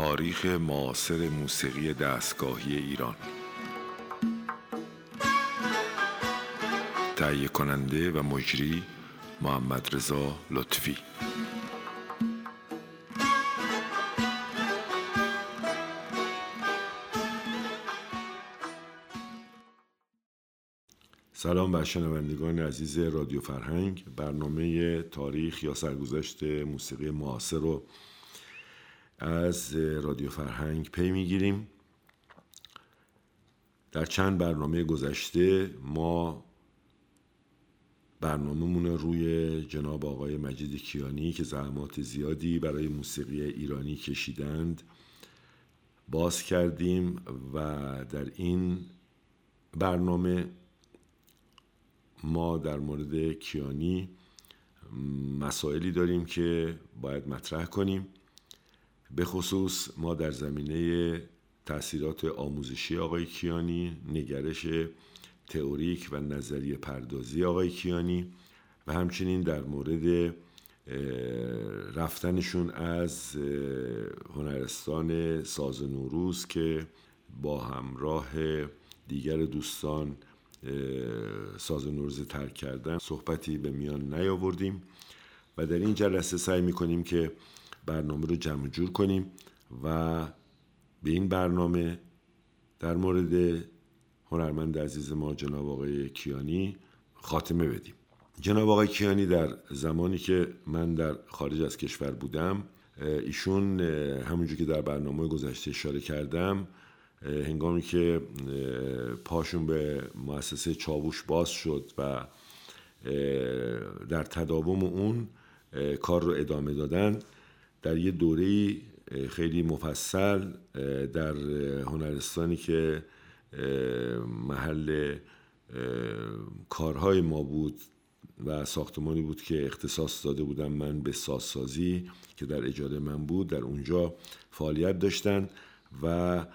تاریخ معاصر موسیقی دستگاهی ایران. تهیه کننده و مجری محمد رضا لطفی. سلام بر شنوندگان عزیز رادیو فرهنگ. برنامه تاریخ یا سرگذشت موسیقی معاصر رو از رادیو فرهنگ پی می‌گیریم. در چند برنامه گذشته ما برنامهمون روی جناب آقای مجید کیانی که زحمات زیادی برای موسیقی ایرانی کشیدند باز کردیم و در این برنامه ما در مورد کیانی مسائلی داریم که باید مطرح کنیم. به خصوص ما در زمینه تاثیرات آموزشی آقای کیانی نگرش تئوریک و نظریه پردازی آقای کیانی و همچنین در مورد رفتنشون از هنرستان ساز نوروز که با همراه دیگر دوستان ساز نوروز ترک کردن صحبتی به میان نیاوردیم و در این جلسه سعی می‌کنیم که برنامه رو جمع جور کنیم و به این برنامه در مورد هنرمند عزیز ما جناب آقای کیانی خاتمه بدیم. جناب آقای کیانی در زمانی که من در خارج از کشور بودم ایشون همونجور که در برنامه گذشته اشاره کردم هنگامی که پاشون به مؤسسه چاووش باز شد و در تداوم اون کار رو ادامه دادن در یه دوره خیلی مفصل در هنرستانی که محل کارهای ما بود و ساختمانی بود که اختصاص داده بودم من به سازسازی که در اجاره من بود در اونجا فعالیت داشتن و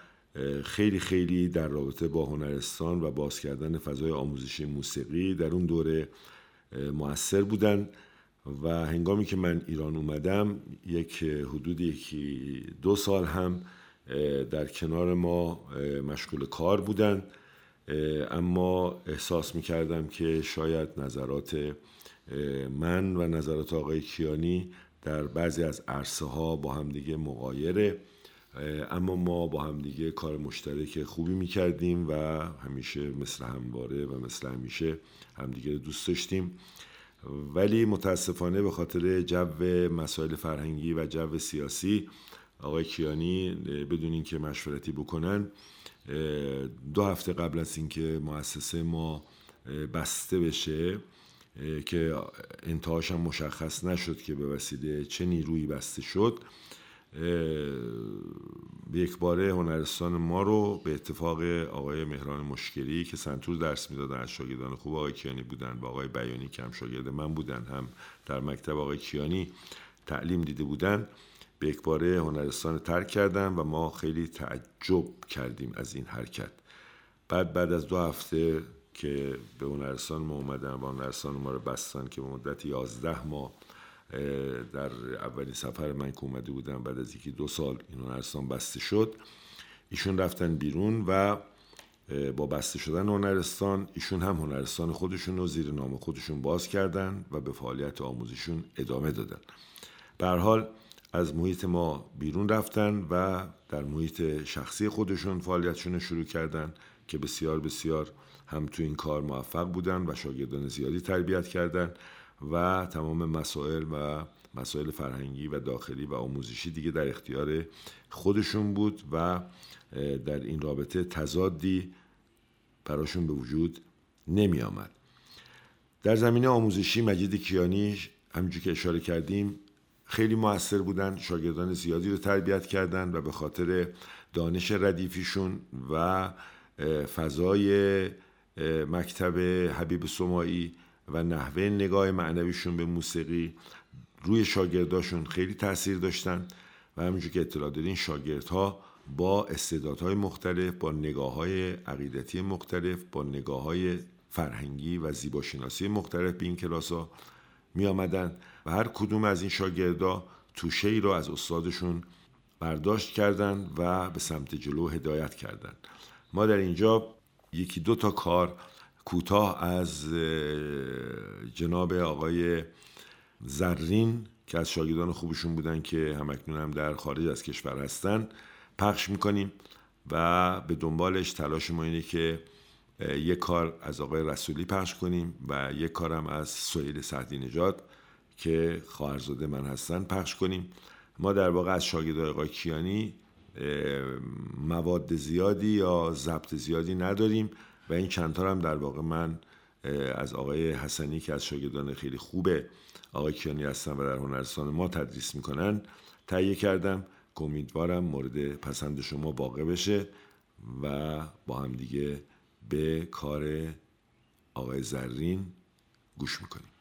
خیلی خیلی در رابطه با هنرستان و باز کردن فضای آموزشی موسیقی در اون دوره موثر بودن. و هنگامی که من ایران اومدم یک حدود یکی دو سال هم در کنار ما مشغول کار بودن اما احساس می کردم که شاید نظرات من و نظرات آقای کیانی در بعضی از عرصه ها با همدیگه مقایره اما ما با همدیگه کار مشترک خوبی می کردیم و همیشه مثل همواره و مثل همیشه همدیگه دوست داشتیم. ولی متاسفانه به خاطر جو مسائل فرهنگی و جو سیاسی آقای کیانی بدون اینکه مشورتی بکنن دو هفته قبل از اینکه مؤسسه ما بسته بشه که انتهاش هم مشخص نشد که به وسیله چه نیرویی بسته شد به یک باره هنرستان ما رو به اتفاق آقای مهران مشکلی که سنتور درس می‌دادن از شاگردان خوب آقای کیانی بودن با آقای بیانی که هم شاگرد من بودن هم در مکتب آقای کیانی تعلیم دیده بودن به یک باره هنرستان ترک کردن و ما خیلی تعجب کردیم از این حرکت. بعد بعد از دو هفته که به هنرستان ما اومدن و هنرستان ما رو بستن که به مدت یازده ماه در اولین سفر من که اومده بودم بعد از یکی دو سال این هنرستان بسته شد ایشون رفتن بیرون و با بسته شدن هنرستان ایشون هم هنرستان خودشون رو زیر نام خودشون باز کردن و به فعالیت آموزشون ادامه دادن. به حال از محیط ما بیرون رفتن و در محیط شخصی خودشون فعالیتشون شروع کردن که بسیار بسیار هم تو این کار موفق بودن و شاگردان زیادی تربیت کردن و تمام مسائل و مسائل فرهنگی و داخلی و آموزشی دیگه در اختیار خودشون بود و در این رابطه تضادی براشون به وجود نمی آمد. در زمینه آموزشی مجید کیانی همینجور که اشاره کردیم خیلی موثر بودن شاگردان زیادی رو تربیت کردن و به خاطر دانش ردیفیشون و فضای مکتب حبیب سمایی و نحوه نگاه معنویشون به موسیقی روی شاگرداشون خیلی تاثیر داشتن و همینجور که اطلاع دارین شاگردها با استعدادهای مختلف با نگاه های عقیدتی مختلف با نگاه های فرهنگی و زیباشناسی مختلف به این کلاس ها می آمدن و هر کدوم از این شاگردا توشه ای رو از استادشون برداشت کردند و به سمت جلو هدایت کردند ما در اینجا یکی دو تا کار کوتاه از جناب آقای زرین که از شاگردان خوبشون بودن که همکنون هم در خارج از کشور هستن پخش می‌کنیم و به دنبالش تلاش ما اینه که یک کار از آقای رسولی پخش کنیم و یک کارم از سهیل سعدی نجات که خواهرزاده من هستن پخش کنیم. ما در واقع از شاگرد آقای کیانی مواد زیادی یا ضبط زیادی نداریم. و این چندتا هم در واقع من از آقای حسنی که از شاگردان خیلی خوبه آقای کیانی هستن و در هنرستان ما تدریس می‌کنن تهیه کردم که امیدوارم مورد پسند شما واقع بشه و با هم دیگه به کار آقای زرین گوش می‌کنیم.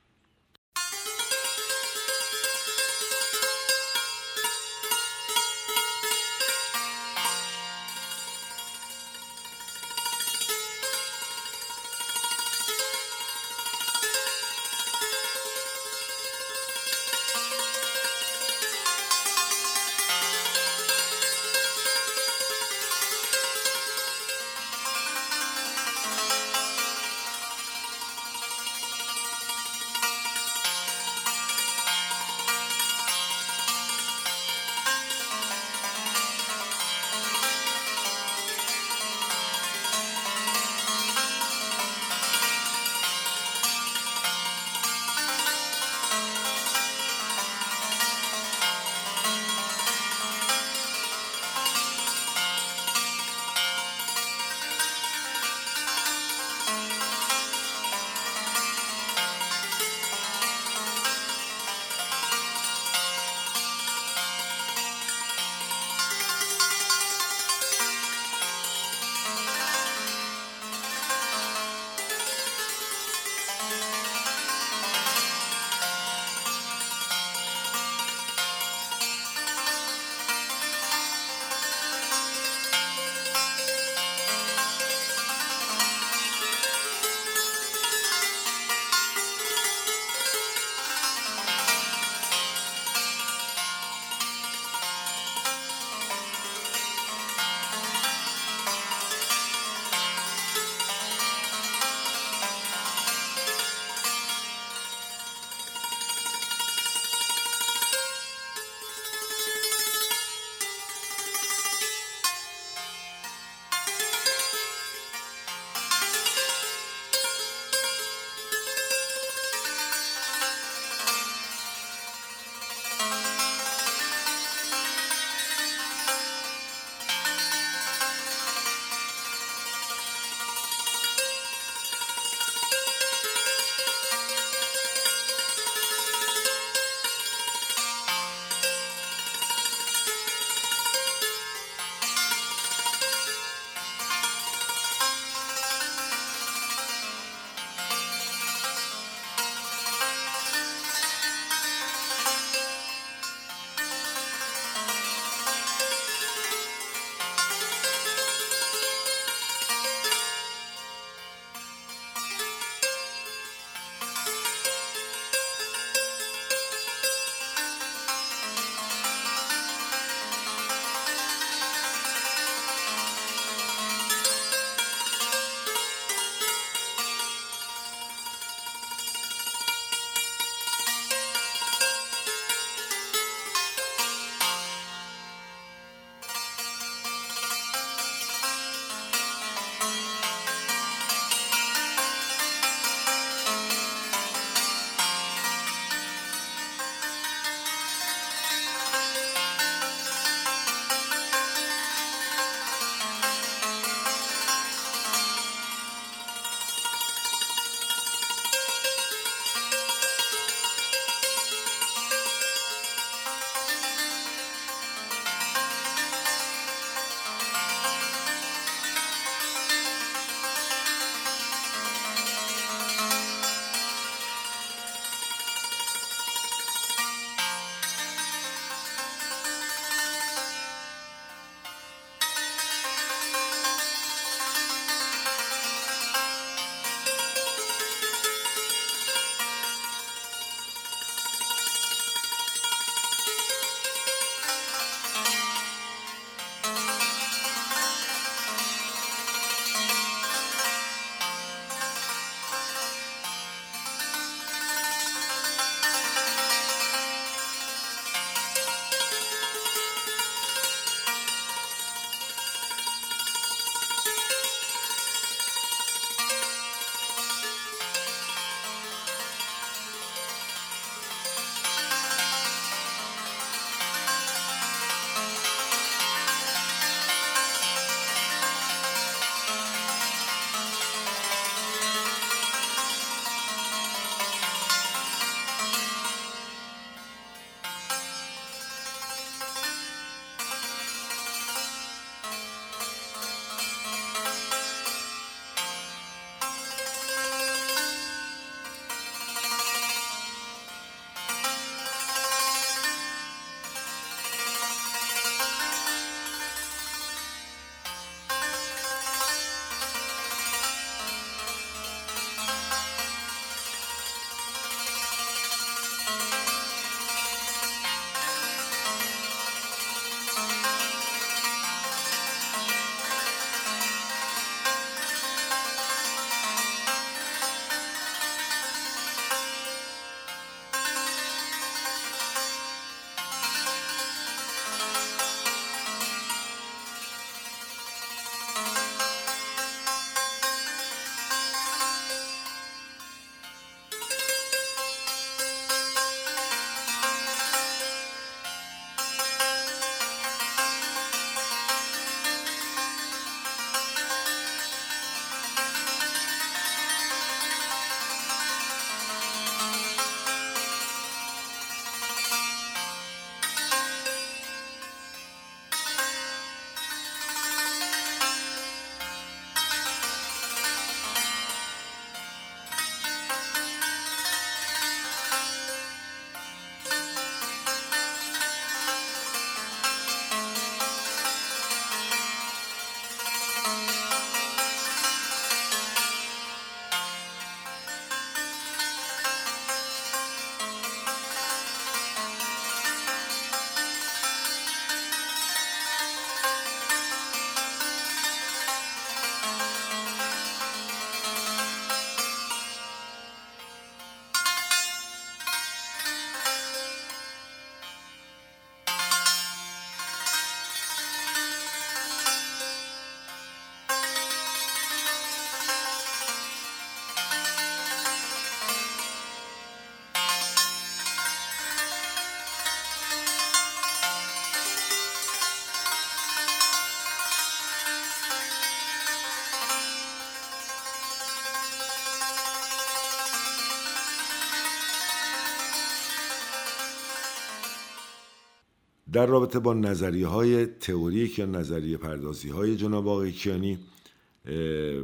در رابطه با نظریه های تئوریک یا نظریه پردازی های جناب آقای کیانی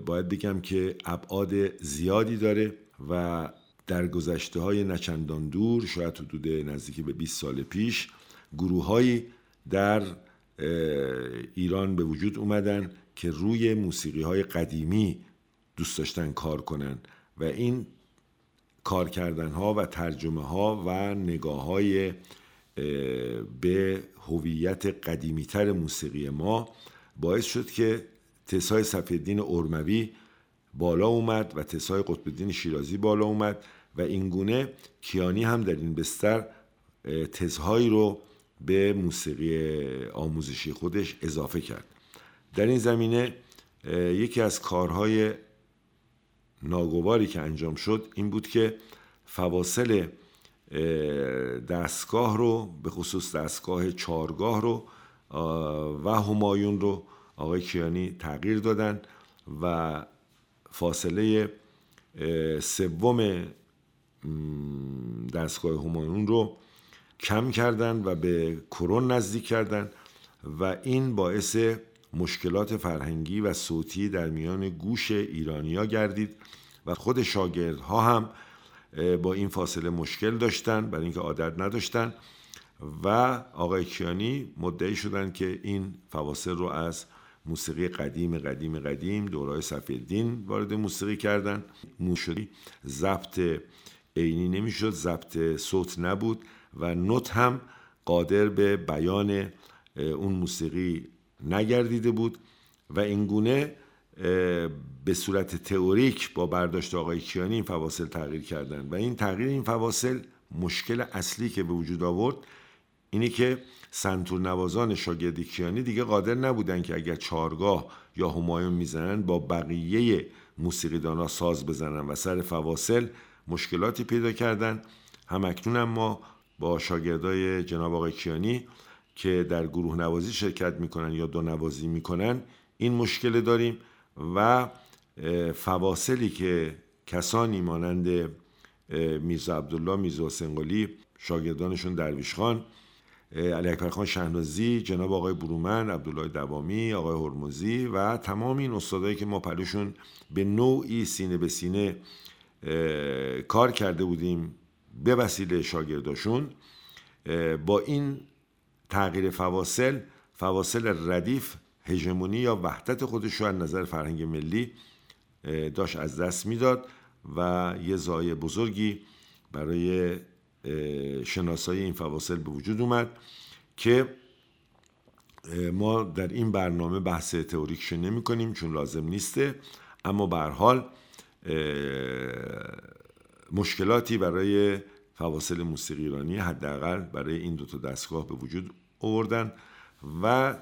باید بگم که ابعاد زیادی داره و در گذشته های نچندان دور شاید حدود نزدیک به 20 سال پیش گروههایی در ایران به وجود اومدن که روی موسیقی های قدیمی دوست داشتن کار کنن و این کار کردن ها و ترجمه ها و نگاه های به هویت قدیمیتر موسیقی ما باعث شد که تسای صفیدین ارموی بالا اومد و تسای قطب شیرازی بالا اومد و اینگونه کیانی هم در این بستر تزهایی رو به موسیقی آموزشی خودش اضافه کرد. در این زمینه یکی از کارهای ناگواری که انجام شد این بود که فواصل دستگاه رو به خصوص دستگاه چارگاه رو و همایون رو آقای کیانی تغییر دادن و فاصله سوم دستگاه همایون رو کم کردن و به کرون نزدیک کردن و این باعث مشکلات فرهنگی و صوتی در میان گوش ایرانیا گردید و خود شاگردها هم با این فاصله مشکل داشتن برای اینکه عادت نداشتن و آقای کیانی مدعی شدن که این فواصل رو از موسیقی قدیم قدیم قدیم دورای صفیدین وارد موسیقی کردن. موشدی ضبط عینی نمی‌شد ضبط صوت نبود و نوت هم قادر به بیان اون موسیقی نگردیده بود و اینگونه به صورت تئوریک با برداشت آقای کیانی این فواصل تغییر کردن. و این تغییر این فواصل مشکل اصلی که به وجود آورد اینه که سنتور نوازان شاگردی کیانی دیگه قادر نبودن که اگر چارگاه یا همایون می‌زنن با بقیه موسیقیدانا ساز بزنن و سر فواصل مشکلاتی پیدا کردن. همکنون ما با شاگردای جناب آقای کیانی که در گروه نوازی شرکت می‌کنن یا دو نوازی می‌کنن این مشکل داریم. و فواصلی که کسانی مانند میرزا عبدالله میرزا حسین شاگردانشون درویش خان علی اکبر خان شهنازی جناب آقای برومن عبدالله دوامی آقای هرمزی و تمام این استادایی که ما پلوشون به نوعی سینه به سینه کار کرده بودیم به وسیله شاگرداشون با این تغییر فواصل فواصل ردیف هژمونی یا وحدت خودش رو از نظر فرهنگ ملی داشت از دست می‌داد و یه زای بزرگی برای شناسایی این فواصل به وجود اومد که ما در این برنامه بحث تئوریکش نمی کنیم چون لازم نیسته. اما به حال مشکلاتی برای فواصل موسیقی ایرانی حداقل برای این دو تا دستگاه به وجود آوردن و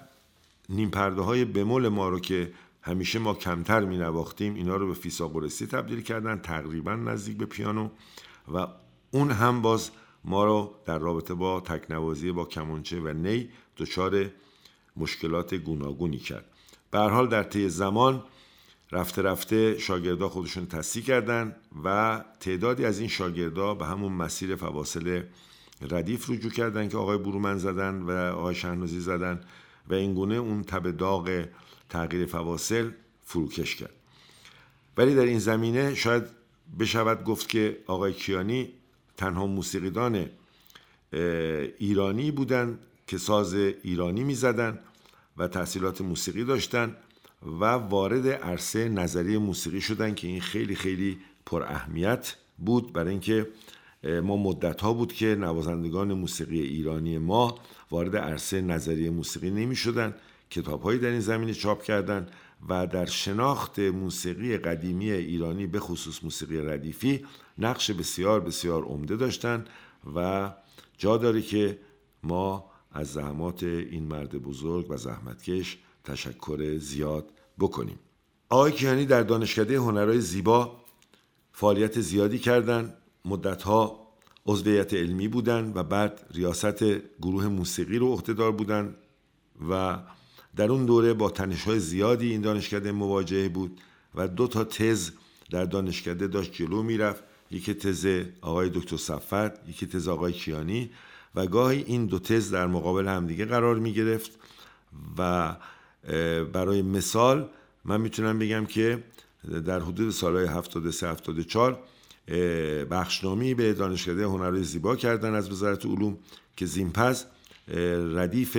نیم پرده های بمول ما رو که همیشه ما کمتر می نواختیم اینا رو به فیساغورسی تبدیل کردن تقریبا نزدیک به پیانو و اون هم باز ما رو در رابطه با تکنوازی با کمانچه و نی دچار مشکلات گوناگونی کرد. به حال در طی زمان رفته رفته شاگردا خودشون تصدیح کردن و تعدادی از این شاگردا به همون مسیر فواصل ردیف رجوع کردن که آقای برومن زدن و آقای شهنازی زدن. و اینگونه اون تب داغ تغییر فواصل فروکش کرد. ولی در این زمینه شاید بشود گفت که آقای کیانی تنها موسیقیدان ایرانی بودند که ساز ایرانی می‌زدن و تحصیلات موسیقی داشتن و وارد عرصه نظریه موسیقی شدن که این خیلی خیلی پر اهمیت بود برای اینکه ما مدت ها بود که نوازندگان موسیقی ایرانی ما وارد عرصه نظریه موسیقی نمی شدن کتاب هایی در این زمینه چاپ کردن و در شناخت موسیقی قدیمی ایرانی به خصوص موسیقی ردیفی نقش بسیار بسیار عمده داشتن و جا داره که ما از زحمات این مرد بزرگ و زحمتکش تشکر زیاد بکنیم. آقای کیانی در دانشکده هنرهای زیبا فعالیت زیادی کردند مدتها عضویت علمی بودند و بعد ریاست گروه موسیقی رو عهدهدار بودند و در اون دوره با تنشهای زیادی این دانشکده مواجهه بود و دو تا تز در دانشکده داشت جلو می‌رفت. یکی تز آقای دکتر صفت یکی تز آقای کیانی و گاهی این دو تز در مقابل همدیگه قرار می گرفت و برای مثال من می‌تونم بگم که در حدود سالهای 73 74 بخشنامی به دانشکده هنرهای زیبا کردن از وزارت علوم که زیمپز ردیف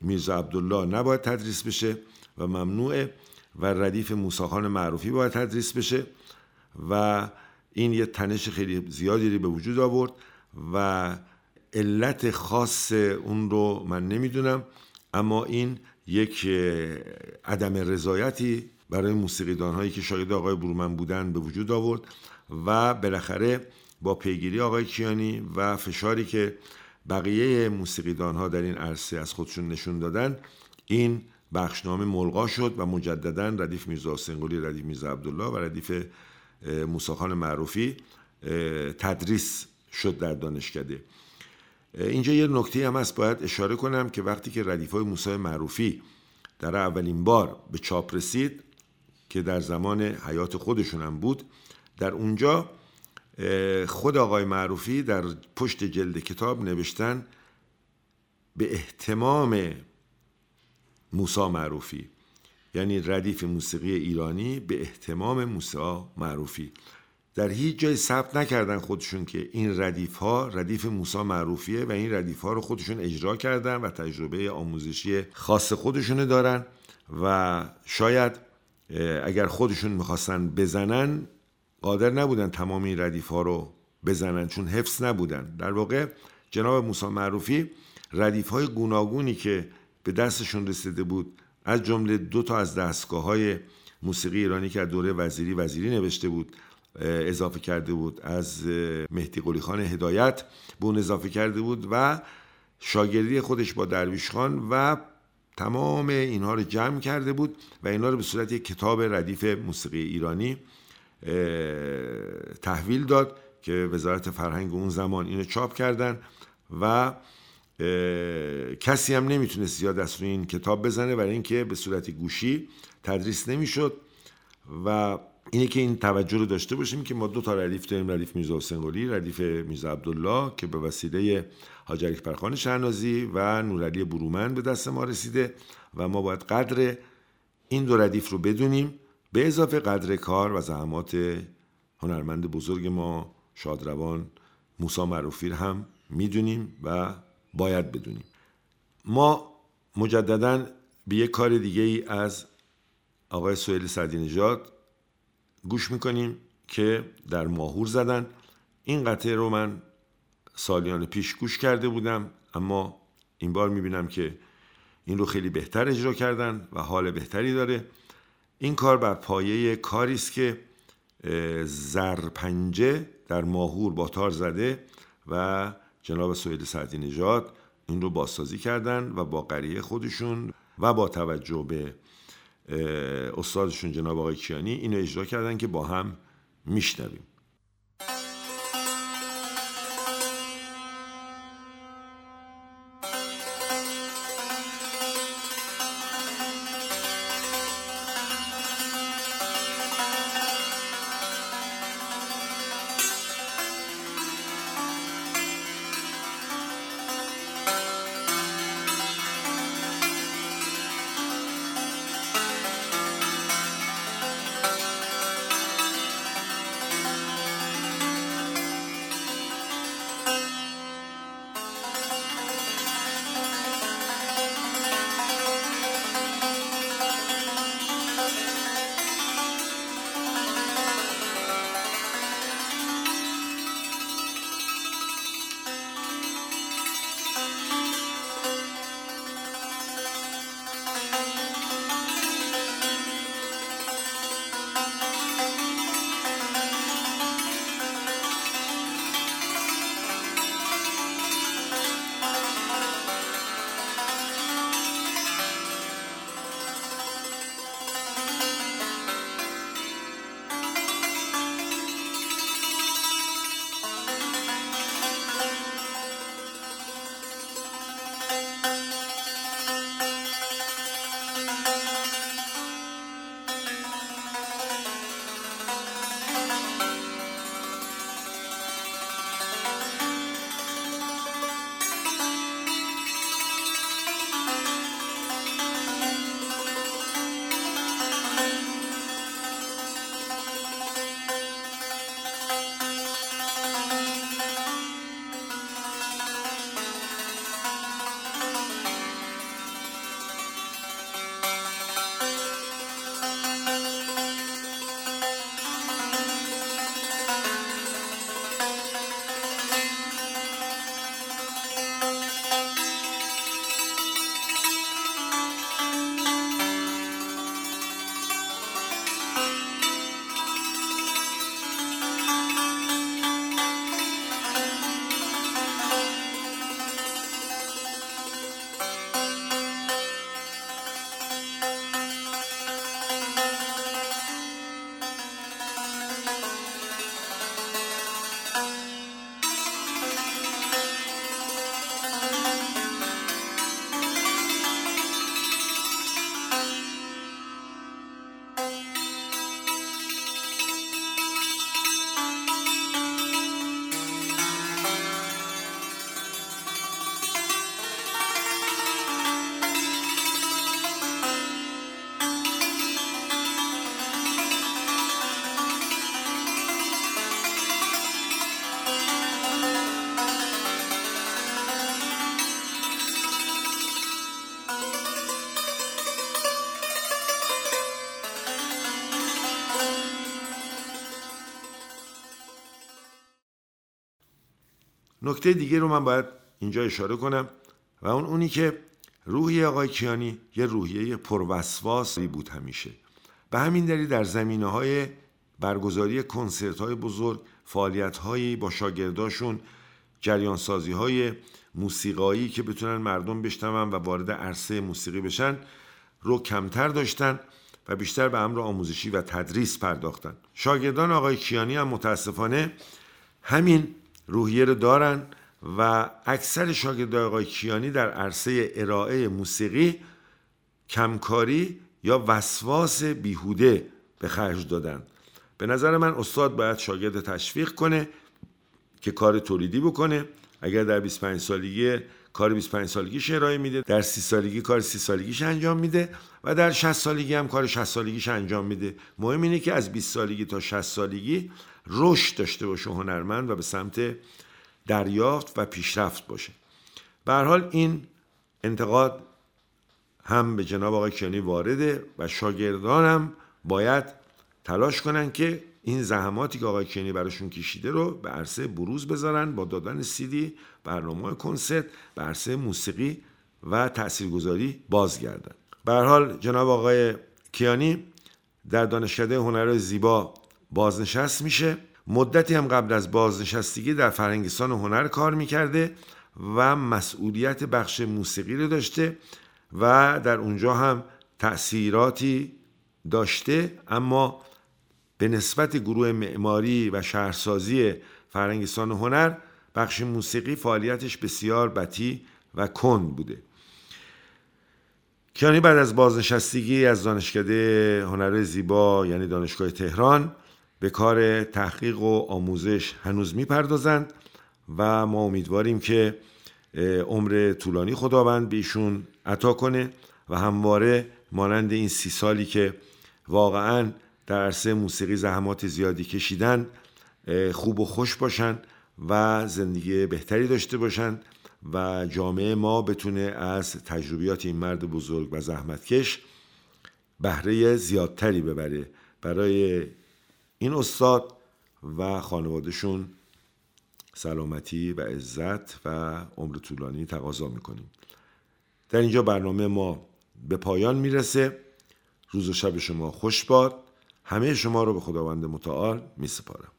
میرزا عبدالله نباید تدریس بشه و ممنوعه و ردیف موساخان معروفی باید تدریس بشه و این یه تنش خیلی زیادی به وجود آورد و علت خاص اون رو من نمی‌دونم اما این یک عدم رضایتی برای موسیقیدان هایی که شاگرد آقای برومن بودن به وجود آورد. و بالاخره با پیگیری آقای کیانی و فشاری که بقیه موسیقیدان ها در این عرصه از خودشون نشون دادن این بخشنامه ملغا شد و مجددا ردیف میرزا سنگولی ردیف میرزا عبدالله و ردیف موساخان معروفی تدریس شد در دانشکده. اینجا یه نکته هم هست باید اشاره کنم که وقتی که ردیف های موسی معروفی در اولین بار به چاپ رسید که در زمان حیات خودشون هم بود در اونجا خود آقای معروفی در پشت جلد کتاب نوشتن به احتمام موسا معروفی یعنی ردیف موسیقی ایرانی به احتمام موسا معروفی. در هیچ جای ثبت نکردن خودشون که این ردیف ها ردیف موسا معروفیه و این ردیف ها رو خودشون اجرا کردن و تجربه آموزشی خاص خودشونه دارن و شاید اگر خودشون می‌خواستن بزنن قادر نبودن تمام این ردیف ها رو بزنن چون حفظ نبودن. در واقع جناب موسا معروفی ردیف های گوناگونی که به دستشون رسیده بود از جمله دو تا از دستگاه های موسیقی ایرانی که از دوره وزیری وزیری نوشته بود اضافه کرده بود. از مهدی قلی خان هدایت به اون اضافه کرده بود و شاگردی خودش با درویش خان و تمام اینها رو جمع کرده بود و اینها رو به صورت یک کتاب ردیف موسیقی ایرانی تحویل داد که وزارت فرهنگ اون زمان اینو چاپ کردن و کسی هم نمی‌تونست زیاد از این کتاب بزنه برای اینکه به صورت گوشی تدریس نمی‌شد و اینه که این توجه رو داشته باشیم که ما دو تا ردیف داریم ردیف میرزا حسین قلی ردیف میرزا عبدالله که به وسیله حاج پرخان شهنازی و نورعلی برومن به دست ما رسیده و ما باید قدر این دو ردیف رو بدونیم به اضافه قدر کار و زحمات هنرمند بزرگ ما شادروان موسا معروفی هم می‌دونیم و باید بدونیم. ما مجددا به یک کار دیگه ای از آقای سویل سعدی نژاد گوش می‌کنیم که در ماهور زدن. این قطعه رو من سالیان پیش گوش کرده بودم اما این بار می‌بینم که این رو خیلی بهتر اجرا کردن و حال بهتری داره. این کار بر پایه کاری است که زرپنجه در ماهور با تار زده و جناب سویل سعدی نژاد این رو بازسازی کردن و با قریه خودشون و با توجه به استادشون جناب آقای کیانی اینو اجرا کردن که با هم میشنویم. نکته دیگه رو من باید اینجا اشاره کنم و اون اونی که روحیه آقای کیانی یه روحیه پروسواسی بود همیشه. به همین دلیل در زمینه های برگزاری کنسرت های بزرگ فعالیت هایی با شاگرداشون جریان سازی های موسیقایی که بتونن مردم بشنون و وارد عرصه موسیقی بشن رو کمتر داشتن و بیشتر به امر آموزشی و تدریس پرداختن. شاگردان آقای کیانی هم متاسفانه همین روحیه رو دارن و اکثر شاگردان آقای کیانی در عرصه ارائه موسیقی کمکاری یا وسواس بیهوده به خرج دادن. به نظر من استاد باید شاگرد تشویق کنه که کار تولیدی بکنه. اگر در 25 سالگی کار 25 سالگیش ارائه میده در 30 سالگی کار 30 سالگیش انجام میده و در 60 سالگی هم کار 60 سالگیش انجام میده. مهم اینه که از 20 سالگی تا 60 سالگی رشد داشته باشه هنرمند و به سمت دریافت و پیشرفت باشه. به حال این انتقاد هم به جناب آقای کیانی وارده و شاگردانم باید تلاش کنن که این زحماتی که آقای کیانی براشون کشیده رو به عرصه بروز بذارن با دادن سیدی برنامه کنسرت به عرصه موسیقی و تاثیرگذاری بازگردن. به حال جناب آقای کیانی در دانشکده هنر زیبا بازنشست میشه. مدتی هم قبل از بازنشستگی در فرهنگستان هنر کار می‌کرده و مسئولیت بخش موسیقی رو داشته و در اونجا هم تأثیراتی داشته. اما به نسبت گروه معماری و شهرسازی فرهنگستان هنر بخش موسیقی فعالیتش بسیار بطی و کند بوده. کیانی بعد از بازنشستگی از دانشکده هنر زیبا یعنی دانشگاه تهران به کار تحقیق و آموزش هنوز می‌پردازند و ما امیدواریم که عمر طولانی خداوند به ایشون عطا کنه و همواره مانند این سی سالی که واقعا در عرصه موسیقی زحمات زیادی کشیدن خوب و خوش باشن و زندگی بهتری داشته باشن و جامعه ما بتونه از تجربیات این مرد بزرگ و زحمتکش بهره زیادتری ببره. برای این استاد و خانوادهشون سلامتی و عزت و عمر طولانی تقاضا می‌کنیم. در اینجا برنامه ما به پایان می‌رسه. روز و شب شما خوش باد. همه شما رو به خداوند متعال می سپارم